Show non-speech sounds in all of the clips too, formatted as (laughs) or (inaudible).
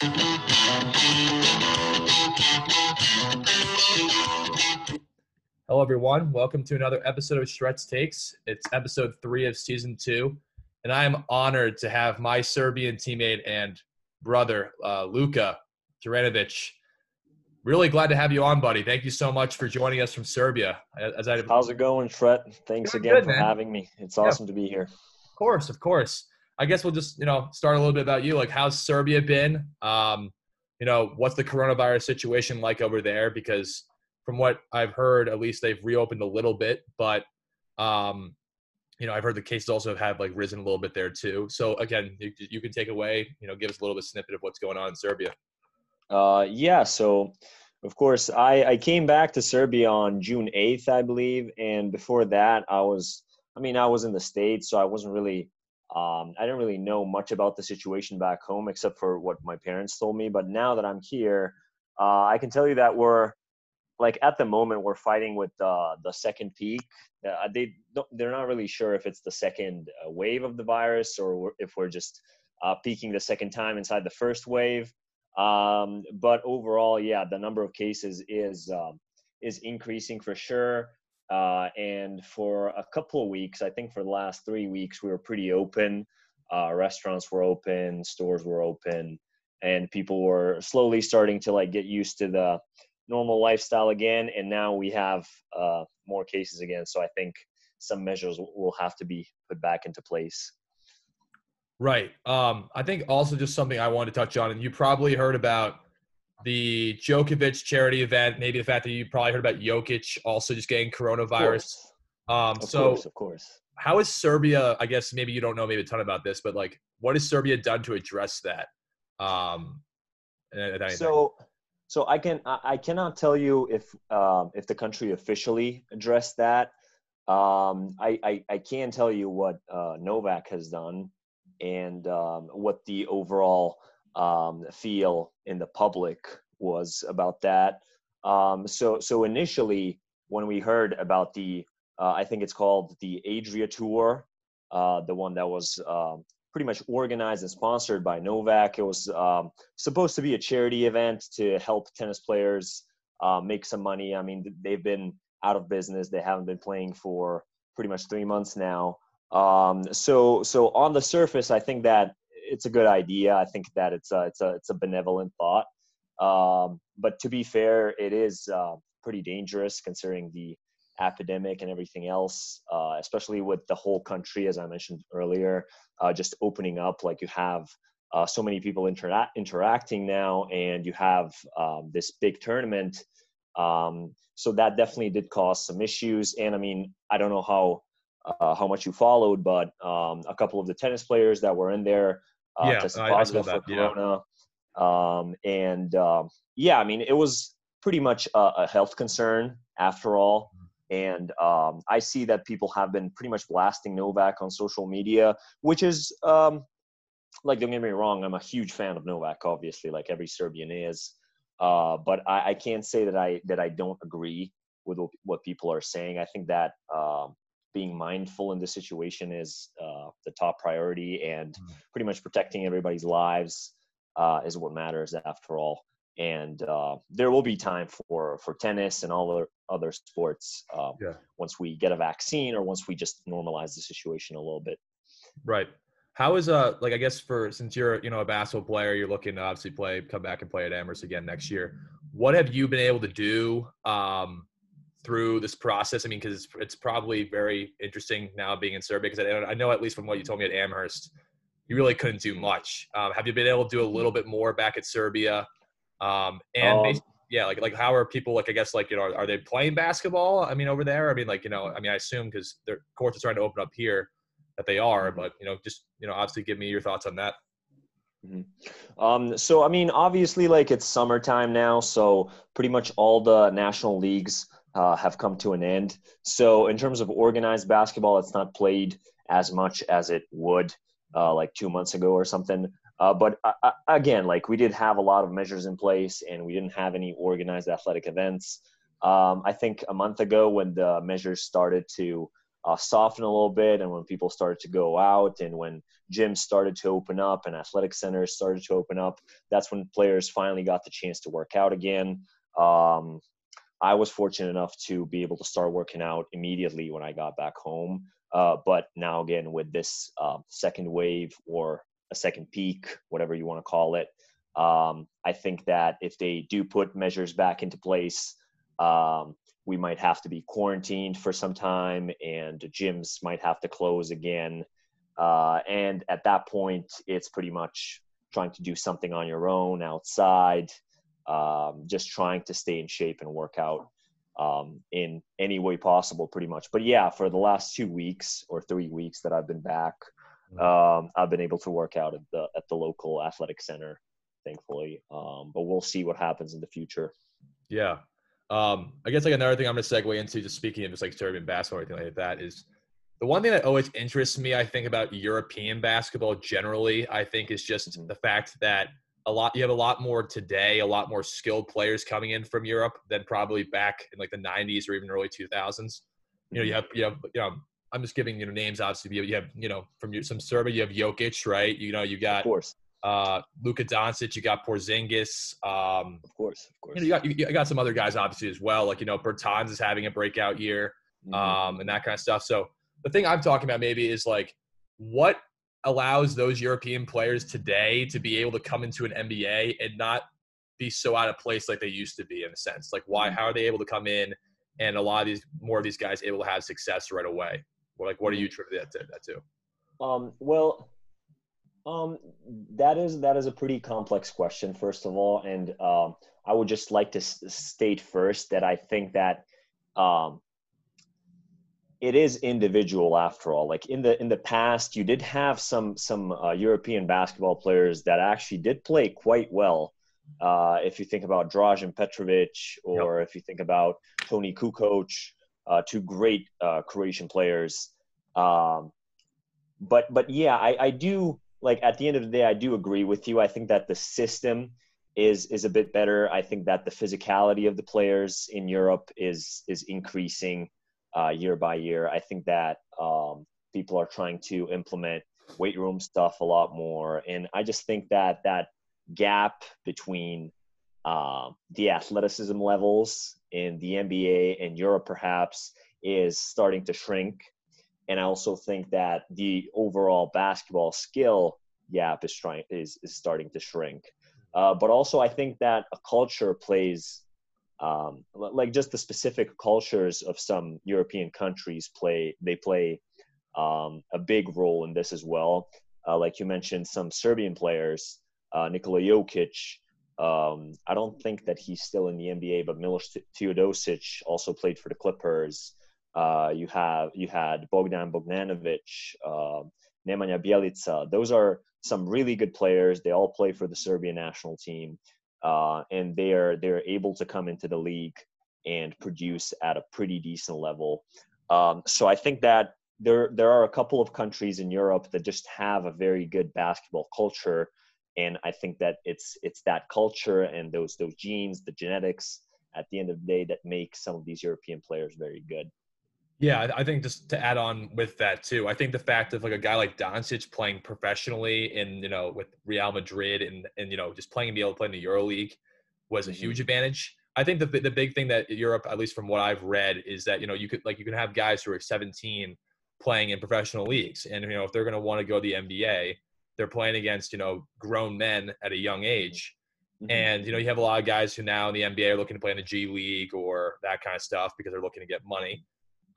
Hello, everyone. Welcome to another episode of Stretch Takes. It's episode three of season two, and I am honored to have my Serbian teammate and brother, uh, Luka Taranovic. Really glad to have you on, buddy. Thank you so much for joining us from Serbia. As I, How's it going, Fred? Thanks again good, for man. having me. It's awesome yeah. to be here. Of course, of course. I guess we'll just you know start a little bit about you. Like, how's Serbia been? Um, you know, what's the coronavirus situation like over there? Because from what I've heard, at least they've reopened a little bit, but um, you know, I've heard the cases also have like risen a little bit there too. So again, you, you can take away, you know, give us a little bit snippet of what's going on in Serbia. Uh, yeah. So, of course, I, I came back to Serbia on June 8th, I believe. And before that, I was, I mean, I was in the States, so I wasn't really, um, I didn't really know much about the situation back home except for what my parents told me. But now that I'm here, uh, I can tell you that we're, like at the moment we're fighting with uh, the second peak. Uh, they they're not really sure if it's the second uh, wave of the virus or if we're just uh, peaking the second time inside the first wave. Um, but overall, yeah, the number of cases is um, is increasing for sure. Uh, and for a couple of weeks, I think for the last three weeks, we were pretty open. Uh, restaurants were open, stores were open, and people were slowly starting to like get used to the normal lifestyle again, and now we have uh, more cases again. So I think some measures will have to be put back into place. Right. Um, I think also just something I wanted to touch on, and you probably heard about the Djokovic charity event, maybe the fact that you probably heard about Jokic also just getting coronavirus. Um, of so, course, of course. How is Serbia? I guess maybe you don't know maybe a ton about this, but like, what has Serbia done to address that? Um, so, so I can I cannot tell you if um, if the country officially addressed that. Um, I, I, I can tell you what uh, Novak has done and um, what the overall um, feel in the public was about that. Um, so so initially when we heard about the uh, I think it's called the Adria Tour, uh, the one that was um, pretty much organized and sponsored by Novak. It was um, supposed to be a charity event to help tennis players uh, make some money. I mean, they've been out of business. They haven't been playing for pretty much three months now. Um, so, so on the surface, I think that it's a good idea. I think that it's a, it's a, it's a benevolent thought. Um, but to be fair, it is uh, pretty dangerous considering the epidemic and everything else, uh, especially with the whole country, as I mentioned earlier, uh, just opening up. Like you have uh, so many people intera- interacting now, and you have um, this big tournament. Um, so that definitely did cause some issues. And I mean, I don't know how uh, how much you followed, but um, a couple of the tennis players that were in there uh, yeah, tested positive for corona. Yeah. Um, and um, yeah, I mean, it was pretty much a, a health concern after all. And um, I see that people have been pretty much blasting Novak on social media, which is um, like don't get me wrong, I'm a huge fan of Novak, obviously, like every Serbian is. Uh, but I, I, can't say that I that I don't agree with what people are saying. I think that um, being mindful in this situation is uh, the top priority, and mm. pretty much protecting everybody's lives uh, is what matters after all and uh, there will be time for for tennis and all other other sports um, yeah. once we get a vaccine or once we just normalize the situation a little bit. Right. How is uh like I guess for since you're you know a basketball player, you're looking to obviously play come back and play at Amherst again next year. What have you been able to do um, through this process? I mean, because it's, it's probably very interesting now being in Serbia because I, I know at least from what you told me at Amherst, you really couldn't do much. Um, have you been able to do a little bit more back at Serbia? Um, and um, yeah, like like how are people like I guess like you know are they playing basketball? I mean over there, I mean like you know I mean I assume because their courts are trying to open up here that they are, mm-hmm. but you know just you know obviously give me your thoughts on that. Mm-hmm. Um, so I mean obviously like it's summertime now, so pretty much all the national leagues uh, have come to an end. So in terms of organized basketball, it's not played as much as it would uh, like two months ago or something. Uh, but uh, uh, again, like we did have a lot of measures in place, and we didn't have any organized athletic events. Um, I think a month ago, when the measures started to uh, soften a little bit and when people started to go out and when gyms started to open up and athletic centers started to open up that's when players finally got the chance to work out again um, i was fortunate enough to be able to start working out immediately when i got back home uh, but now again with this uh, second wave or a second peak whatever you want to call it um, i think that if they do put measures back into place um, we might have to be quarantined for some time and gyms might have to close again. Uh, and at that point, it's pretty much trying to do something on your own outside, um, just trying to stay in shape and work out um, in any way possible, pretty much. But yeah, for the last two weeks or three weeks that I've been back, mm-hmm. um, I've been able to work out at the at the local athletic center, thankfully. Um, but we'll see what happens in the future. Yeah, um, I guess like another thing I'm going to segue into, just speaking of just like Serbian basketball or anything like that, is the one thing that always interests me. I think about European basketball generally. I think is just mm-hmm. the fact that a lot you have a lot more today, a lot more skilled players coming in from Europe than probably back in like the 90s or even early 2000s. You know, you mm-hmm. have you have you know. I'm just giving you know names. Obviously, you have you know from your, some Serbia, you have Jokic, right? You know, you got of course uh, Luka Doncic, you got Porzingis. Um, of course, of course. You, know, you, got you got some other guys obviously as well. Like you know, Bertans is having a breakout year, mm-hmm. um, and that kind of stuff. So the thing I'm talking about maybe is like what allows those European players today to be able to come into an NBA and not be so out of place like they used to be in a sense. Like why? Mm-hmm. How are they able to come in and a lot of these more of these guys able to have success right away? Or like what are you mm-hmm. attribute that to? That to? Um, well, um, that is that is a pretty complex question, first of all, and um, I would just like to s- state first that I think that um, it is individual after all. Like in the in the past, you did have some some uh, European basketball players that actually did play quite well. Uh, if you think about Dražen Petrovic, or yep. if you think about Tony Kukoc, uh, two great uh, Croatian players. Um, but but yeah, I, I do like at the end of the day, I do agree with you. I think that the system is is a bit better. I think that the physicality of the players in Europe is is increasing uh, year by year. I think that um, people are trying to implement weight room stuff a lot more, and I just think that that gap between uh, the athleticism levels in the NBA and Europe perhaps is starting to shrink and I also think that the overall basketball skill gap is trying is is starting to shrink. Uh, but also, I think that a culture plays, um, like just the specific cultures of some European countries play. They play um, a big role in this as well. Uh, like you mentioned, some Serbian players, uh, Nikola Jokic. Um, I don't think that he's still in the NBA, but Milos Teodosic also played for the Clippers. Uh, you have you had Bogdan Bogdanovic, uh, Nemanja Bjelica. Those are some really good players. They all play for the Serbian national team, uh, and they are they're able to come into the league and produce at a pretty decent level. Um, so I think that there there are a couple of countries in Europe that just have a very good basketball culture, and I think that it's it's that culture and those those genes, the genetics, at the end of the day, that make some of these European players very good. Yeah, I think just to add on with that too, I think the fact of like a guy like Doncic playing professionally in you know with Real Madrid and and you know just playing and be able to play in the EuroLeague was a huge mm-hmm. advantage. I think the the big thing that Europe, at least from what I've read, is that you know you could like you can have guys who are 17 playing in professional leagues, and you know if they're going to want to go to the NBA, they're playing against you know grown men at a young age. Mm-hmm. And you know, you have a lot of guys who now in the NBA are looking to play in the G League or that kind of stuff because they're looking to get money.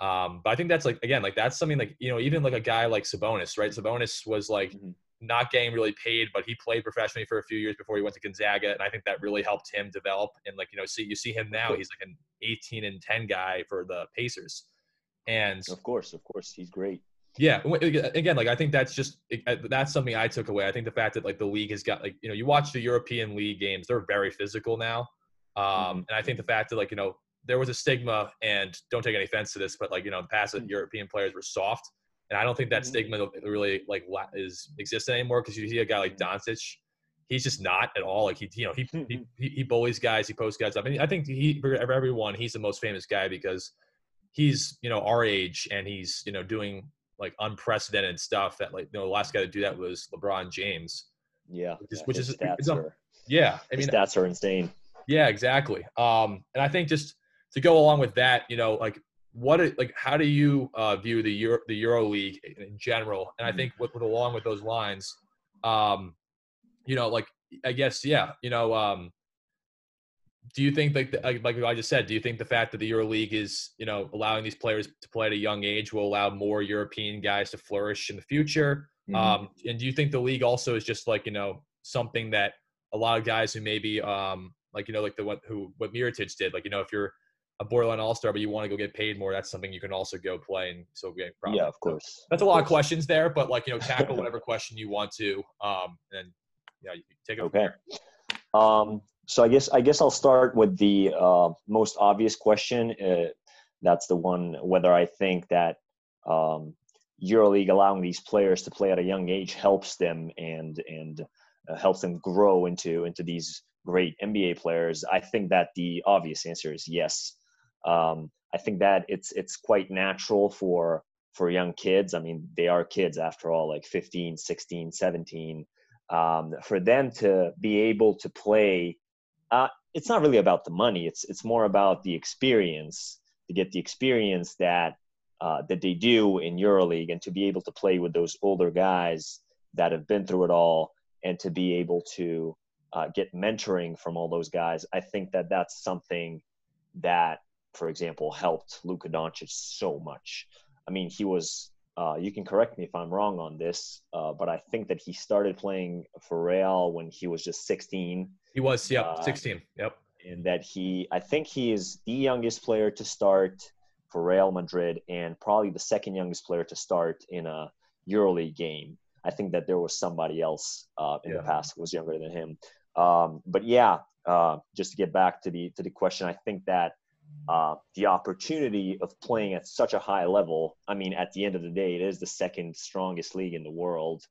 Um, but I think that's like again, like that's something like you know, even like a guy like Sabonis, right? Sabonis was like mm-hmm. not getting really paid, but he played professionally for a few years before he went to Gonzaga, and I think that really helped him develop. And like you know, see you see him now, he's like an 18 and 10 guy for the Pacers. And of course, of course, he's great. Yeah, again, like I think that's just that's something I took away. I think the fact that like the league has got like you know you watch the European League games, they're very physical now, um, mm-hmm. and I think the fact that like you know there was a stigma, and don't take any offense to this, but like you know, in the past, mm-hmm. European players were soft, and I don't think that mm-hmm. stigma really like is exists anymore because you see a guy like Doncic, he's just not at all. Like he, you know, he he, he bullies guys, he posts guys up. I mean, I think he for everyone, he's the most famous guy because he's you know our age and he's you know doing like unprecedented stuff that like you know the last guy to do that was LeBron James. Yeah, which is, yeah, which is stats are, yeah. I mean, stats are insane. Yeah, exactly. Um, and I think just to go along with that, you know, like what like how do you uh, view the Euro the Euro League in general? And I mm-hmm. think with, with along with those lines, um, you know, like I guess yeah, you know, um, do you think like like like I just said, do you think the fact that the Euro League is you know allowing these players to play at a young age will allow more European guys to flourish in the future? Mm-hmm. Um, and do you think the league also is just like you know something that a lot of guys who maybe um, like you know like the what who what Mirotic did, like you know if you're a borderline all star, but you want to go get paid more, that's something you can also go play and still get profit. Yeah, of course. So that's a lot of questions there, but like you know, tackle (laughs) whatever question you want to, um, and yeah, you take it. Okay. Um, so I guess I guess I'll start with the uh, most obvious question. Uh, that's the one whether I think that um, EuroLeague allowing these players to play at a young age helps them and and uh, helps them grow into into these great NBA players. I think that the obvious answer is yes. Um, I think that it's it's quite natural for for young kids. I mean, they are kids after all, like 15, 16, 17. Um, for them to be able to play, uh, it's not really about the money. It's it's more about the experience to get the experience that uh, that they do in EuroLeague and to be able to play with those older guys that have been through it all and to be able to uh, get mentoring from all those guys. I think that that's something that for example, helped Luka Doncic so much. I mean, he was. Uh, you can correct me if I'm wrong on this, uh, but I think that he started playing for Real when he was just 16. He was, yeah, uh, 16. Yep. And that he, I think he is the youngest player to start for Real Madrid and probably the second youngest player to start in a EuroLeague game. I think that there was somebody else uh, in yeah. the past who was younger than him. Um, but yeah, uh, just to get back to the to the question, I think that uh, the opportunity of playing at such a high level. I mean, at the end of the day, it is the second strongest league in the world,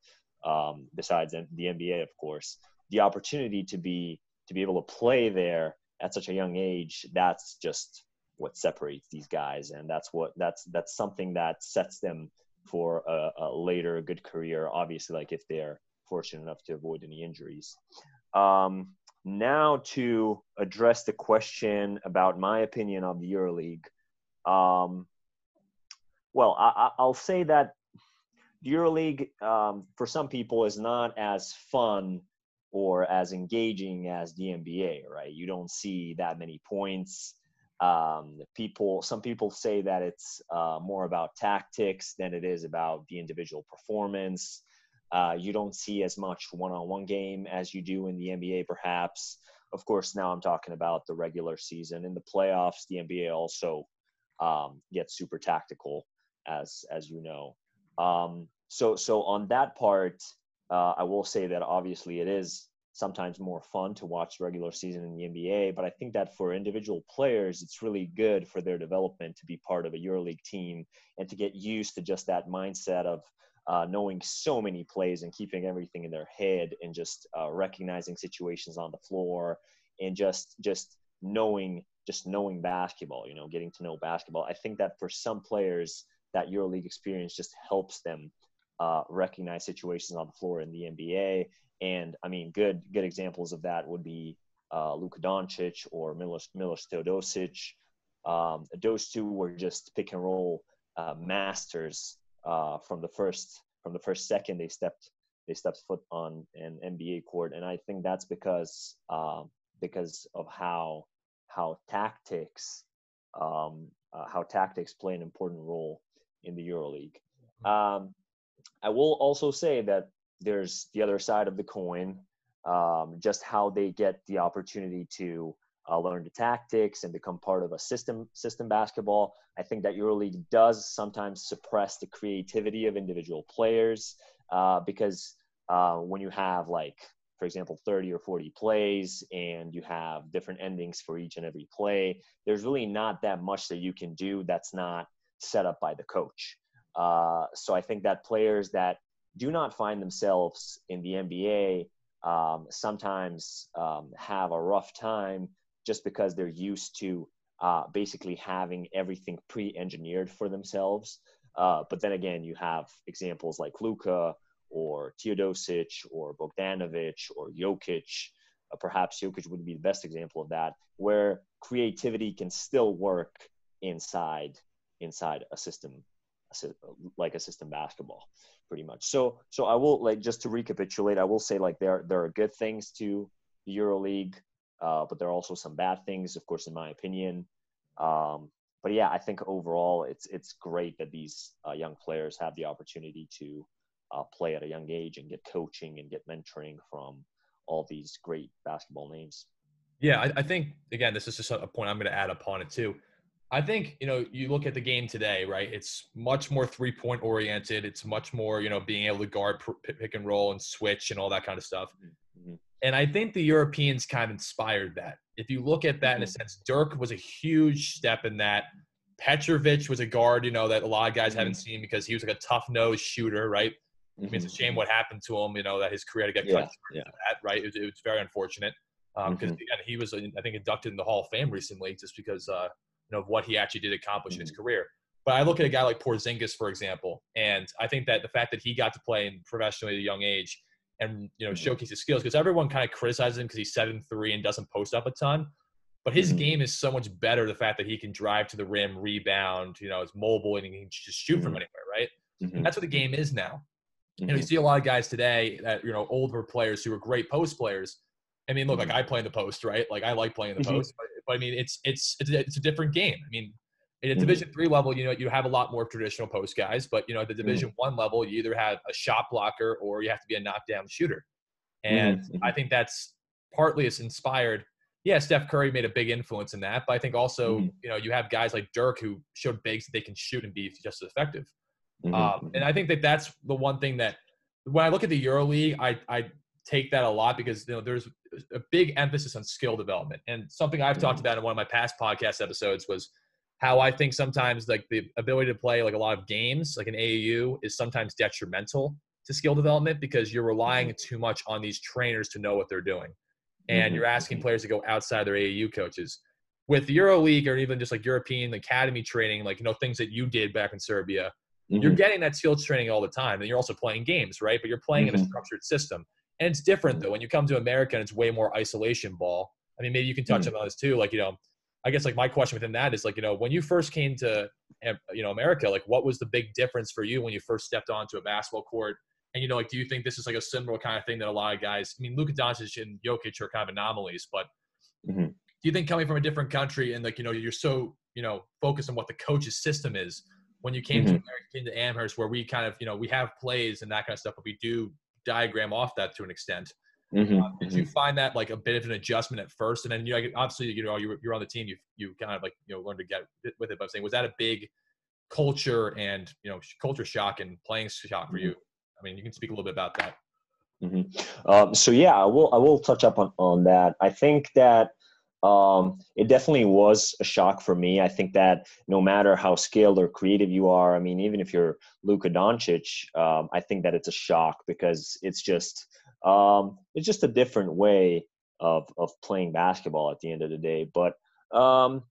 um, besides the NBA, of course. The opportunity to be to be able to play there at such a young age, that's just what separates these guys, and that's what that's that's something that sets them for a, a later good career. Obviously, like if they're fortunate enough to avoid any injuries. Um, now to address the question about my opinion of the EuroLeague. Um, well, I, will say that the EuroLeague um, for some people is not as fun or as engaging as the NBA. Right? You don't see that many points. Um, people, some people say that it's uh, more about tactics than it is about the individual performance. Uh, you don't see as much one-on-one game as you do in the NBA, perhaps. Of course, now I'm talking about the regular season. In the playoffs, the NBA also um, gets super tactical, as as you know. Um, so so on that part, uh, I will say that obviously it is sometimes more fun to watch regular season in the NBA. But I think that for individual players, it's really good for their development to be part of a EuroLeague team and to get used to just that mindset of uh, knowing so many plays and keeping everything in their head and just uh, recognizing situations on the floor and just just knowing just knowing basketball you know getting to know basketball i think that for some players that euroleague experience just helps them uh, recognize situations on the floor in the nba and i mean good good examples of that would be uh, Luka Doncic or Milos, Milos Teodosic. Um, those two were just pick and roll uh, masters uh, from the first from the first second they stepped they stepped foot on an NBA court, and I think that's because uh, because of how how tactics um, uh, how tactics play an important role in the EuroLeague. Um, I will also say that there's the other side of the coin, um, just how they get the opportunity to uh, learn the tactics and become part of a system system basketball. I think that EuroLeague does sometimes suppress the creativity of individual players uh, because uh, when you have like for example 30 or 40 plays and you have different endings for each and every play there's really not that much that you can do that's not set up by the coach uh, so i think that players that do not find themselves in the nba um, sometimes um, have a rough time just because they're used to uh, basically having everything pre-engineered for themselves. Uh, but then again, you have examples like Luka or Teodosic or Bogdanovic or Jokic. Uh, perhaps Jokic would be the best example of that, where creativity can still work inside inside a system, like a system basketball, pretty much. So so I will like just to recapitulate, I will say like there there are good things to the EuroLeague, uh, but there are also some bad things, of course, in my opinion. Um, but yeah, I think overall it's it's great that these uh, young players have the opportunity to uh, play at a young age and get coaching and get mentoring from all these great basketball names. Yeah, I, I think again, this is just a point I'm going to add upon it too. I think you know you look at the game today, right? It's much more three point oriented. It's much more you know being able to guard pick and roll and switch and all that kind of stuff. Mm-hmm. And I think the Europeans kind of inspired that. If you look at that mm-hmm. in a mm-hmm. sense, Dirk was a huge step in that. Petrovic was a guard, you know, that a lot of guys mm-hmm. haven't seen because he was like a tough nosed shooter, right? Mm-hmm. I mean, it's a mm-hmm. shame what happened to him, you know, that his career to get cut yeah, yeah. that, right? It was, it was, very unfortunate because um, mm-hmm. he was, I think, inducted in the Hall of Fame recently just because, uh, you know, of what he actually did accomplish in his career. But I look at a guy like Porzingis, for example, and I think that the fact that he got to play professionally at a young age and you know showcase his skills because everyone kind of criticizes him because he's seven three and doesn't post up a ton. But his mm-hmm. game is so much better. The fact that he can drive to the rim, rebound, you know, is mobile and he can just shoot mm-hmm. from anywhere, right? Mm-hmm. That's what the game is now. You know, you mm-hmm. see a lot of guys today that you know older players who are great post players. I mean, look, like mm-hmm. I play in the post, right? Like I like playing the mm-hmm. post, but, but I mean, it's it's it's a, it's a different game. I mean, at mm-hmm. Division three level, you know, you have a lot more traditional post guys, but you know, at the Division mm-hmm. one level, you either have a shot blocker or you have to be a knockdown shooter. And mm-hmm. I think that's partly it's inspired. Yeah, Steph Curry made a big influence in that, but I think also, mm-hmm. you know, you have guys like Dirk who showed bigs that they can shoot and be just as effective. Mm-hmm. Um, and I think that that's the one thing that when I look at the EuroLeague, I I take that a lot because you know there's a big emphasis on skill development. And something I've talked mm-hmm. about in one of my past podcast episodes was how I think sometimes like the ability to play like a lot of games, like an AAU, is sometimes detrimental to skill development because you're relying mm-hmm. too much on these trainers to know what they're doing. And mm-hmm. you're asking mm-hmm. players to go outside their AAU coaches. With EuroLeague or even just like European academy training, like you know things that you did back in Serbia, mm-hmm. you're getting that skills training all the time, and you're also playing games, right? But you're playing mm-hmm. in a mm-hmm. structured system, and it's different though. When you come to America, and it's way more isolation ball. I mean, maybe you can touch mm-hmm. on this too. Like you know, I guess like my question within that is like you know when you first came to you know America, like what was the big difference for you when you first stepped onto a basketball court? And you know, like, do you think this is like a similar kind of thing that a lot of guys? I mean, Luka Doncic and Jokic are kind of anomalies, but mm-hmm. do you think coming from a different country and like you know you're so you know focused on what the coach's system is when you came mm-hmm. to America, came to Amherst, where we kind of you know we have plays and that kind of stuff, but we do diagram off that to an extent. Mm-hmm. Uh, did you mm-hmm. find that like a bit of an adjustment at first, and then you know, obviously you know you're, you're on the team, you you kind of like you know learn to get with it. But I'm saying, was that a big culture and you know culture shock and playing shock for mm-hmm. you? I mean, you can speak a little bit about that. Mm-hmm. Um, so yeah, I will I will touch up on on that. I think that um, it definitely was a shock for me. I think that no matter how skilled or creative you are, I mean, even if you're Luka Doncic, um, I think that it's a shock because it's just um, it's just a different way of of playing basketball at the end of the day. But um,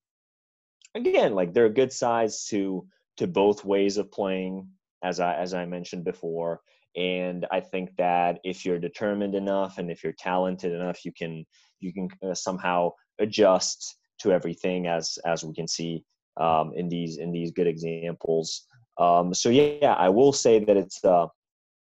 again, like there are a good sides to to both ways of playing, as I as I mentioned before. And I think that if you're determined enough and if you're talented enough, you can you can uh, somehow adjust to everything, as as we can see um, in these in these good examples. Um, so yeah, I will say that it's uh,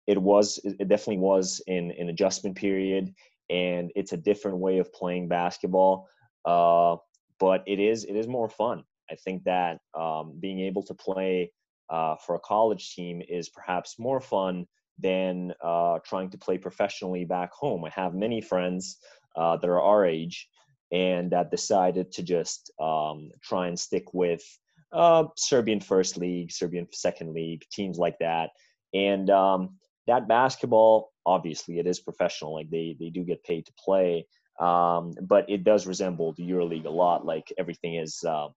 it was it definitely was in an adjustment period and it's a different way of playing basketball uh, but it is it is more fun. I think that um, being able to play uh, for a college team is perhaps more fun than uh, trying to play professionally back home. I have many friends uh, that are our age and that decided to just um, try and stick with uh, serbian first league serbian second league teams like that. And um, that basketball obviously it is professional like they they do get paid to play um, but it does resemble the EuroLeague a lot. Like everything is uh,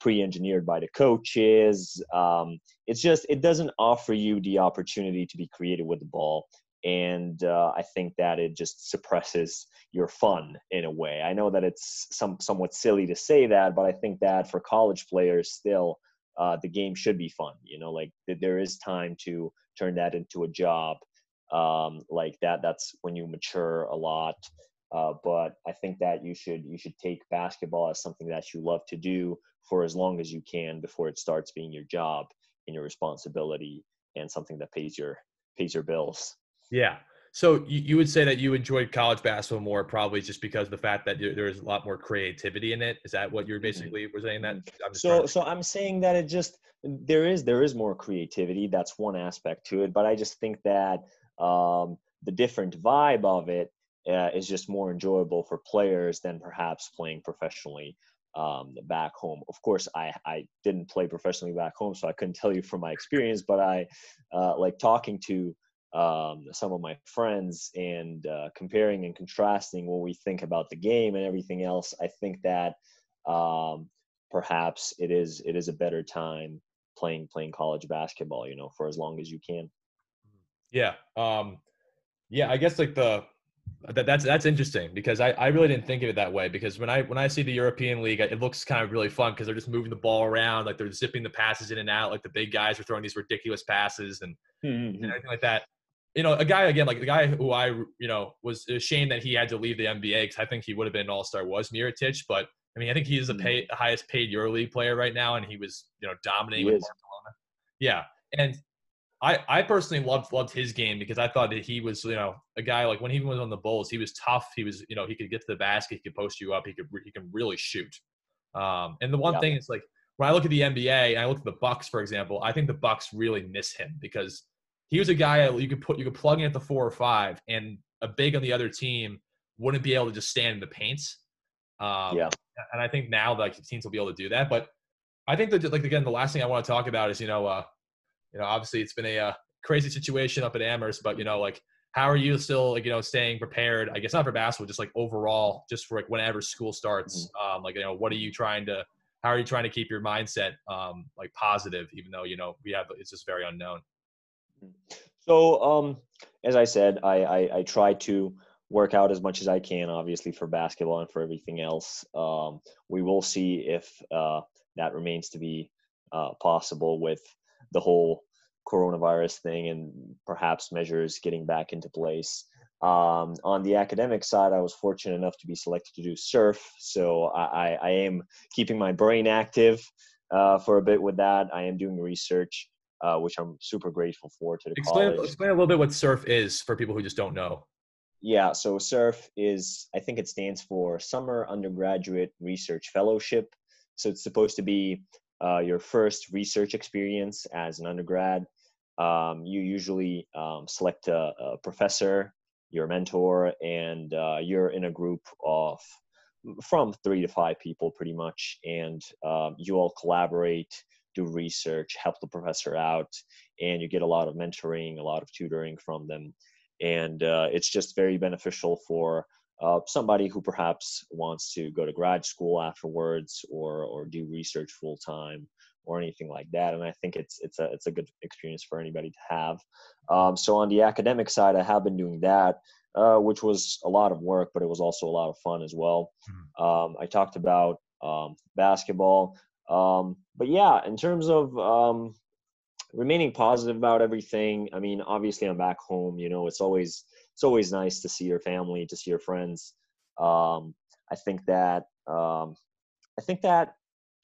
pre-engineered by the coaches. Um, it's just it doesn't offer you the opportunity to be creative with the ball, and uh, I think that it just suppresses your fun in a way. I know that it's some somewhat silly to say that, but I think that for college players, still uh, the game should be fun. You know, like there is time to turn that into a job. Um, like that, that's when you mature a lot. Uh, but I think that you should you should take basketball as something that you love to do for as long as you can before it starts being your job and your responsibility and something that pays your pays your bills. Yeah. So you, you would say that you enjoyed college basketball more, probably just because the fact that there's a lot more creativity in it. Is that what you're mm-hmm. basically were saying? That I'm so to... so I'm saying that it just there is there is more creativity. That's one aspect to it, but I just think that um, the different vibe of it uh, is just more enjoyable for players than perhaps playing professionally um, back home. Of course, I, I didn't play professionally back home, so I couldn't tell you from my experience, but I uh, like talking to um, some of my friends and uh, comparing and contrasting what we think about the game and everything else. I think that um, perhaps it is it is a better time playing playing college basketball. You know, for as long as you can. Yeah. Um, yeah. I guess like the that, that's that's interesting because I, I really didn't think of it that way because when I when I see the European League it looks kind of really fun because they're just moving the ball around like they're zipping the passes in and out like the big guys are throwing these ridiculous passes and, mm-hmm. and everything like that. You know, a guy again like the guy who I you know was ashamed that he had to leave the NBA because I think he would have been an All Star was Mirotic, but I mean I think he's the mm-hmm. pay, highest paid EuroLeague player right now and he was you know dominating with Barcelona. Yeah, and I, I personally loved loved his game because I thought that he was you know a guy like when he was on the Bulls he was tough he was you know he could get to the basket he could post you up he could he can really shoot um, and the one yeah. thing is like when I look at the NBA and I look at the Bucks for example I think the Bucks really miss him because he was a guy you could put you could plug in at the four or five and a big on the other team wouldn't be able to just stand in the paints um, yeah and I think now like teams will be able to do that but I think that like again the last thing I want to talk about is you know uh, you know, obviously it's been a uh, crazy situation up at Amherst, but you know, like, how are you still like, you know, staying prepared? I guess not for basketball, just like overall, just for like whenever school starts. Mm-hmm. Um, like, you know, what are you trying to? How are you trying to keep your mindset um, like positive, even though you know we have it's just very unknown. So, um, as I said, I, I I try to work out as much as I can, obviously for basketball and for everything else. Um, we will see if uh, that remains to be uh, possible with the whole coronavirus thing and perhaps measures getting back into place. Um, on the academic side, I was fortunate enough to be selected to do surf, so I, I, I am keeping my brain active uh, for a bit with that. I am doing research, uh, which I'm super grateful for to the explain, college. Explain a little bit what surf is for people who just don't know. Yeah, so SURF is, I think it stands for Summer Undergraduate Research Fellowship. So it's supposed to be uh, your first research experience as an undergrad, um, you usually um, select a, a, professor, your mentor, and uh, you're in a group of from three to five people pretty much, and um, you all collaborate, do research, help the professor out, and you get a lot of mentoring, a lot of tutoring from them. And uh, it's just very beneficial for uh, somebody who perhaps wants to go to grad school afterwards or or do research full time or anything like that. And I think it's it's a it's a good experience for anybody to have. Um, so on the academic side, I have been doing that, uh, which was a lot of work, but it was also a lot of fun as well. Mm-hmm. Um, I talked about um, basketball, um, but yeah, in terms of um, remaining positive about everything. I mean, obviously, I'm back home. You know, it's always it's always nice to see your family, to see your friends. Um, I think that um, I think that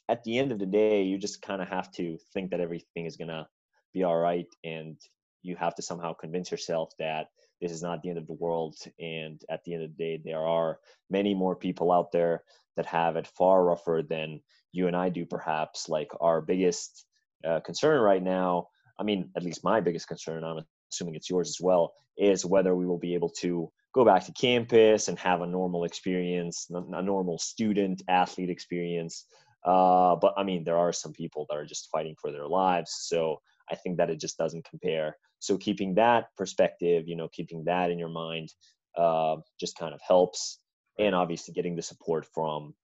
at the end of the day, you just kind of have to think that everything is gonna be all right, and you have to somehow convince yourself that this is not the end of the world. And at the end of the day, there are many more people out there that have it far rougher than you and I do, perhaps. Like our biggest uh, concern right now, I mean, at least my biggest concern, I'm assuming it's yours as well, is whether we will be able to go back to campus and have a normal experience, a normal student athlete experience. Uh, but I mean, there are some people that are just fighting for their lives. So I think that it just doesn't compare. So keeping that perspective, you know, keeping that in your mind uh, just kind of helps. And obviously getting the support from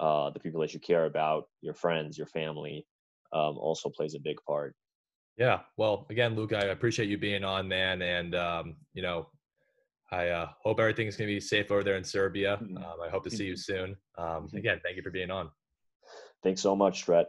uh, the people that you care about, your friends, your family, um, also plays a big part. Yeah. Well, again, Luke, I appreciate you being on, man. And, um, you know, I uh, hope everything's going to be safe over there in Serbia. Mm-hmm. Um, I hope to see you (laughs) soon. Um, mm-hmm. again, thank you for being on. Thanks so much, Brett.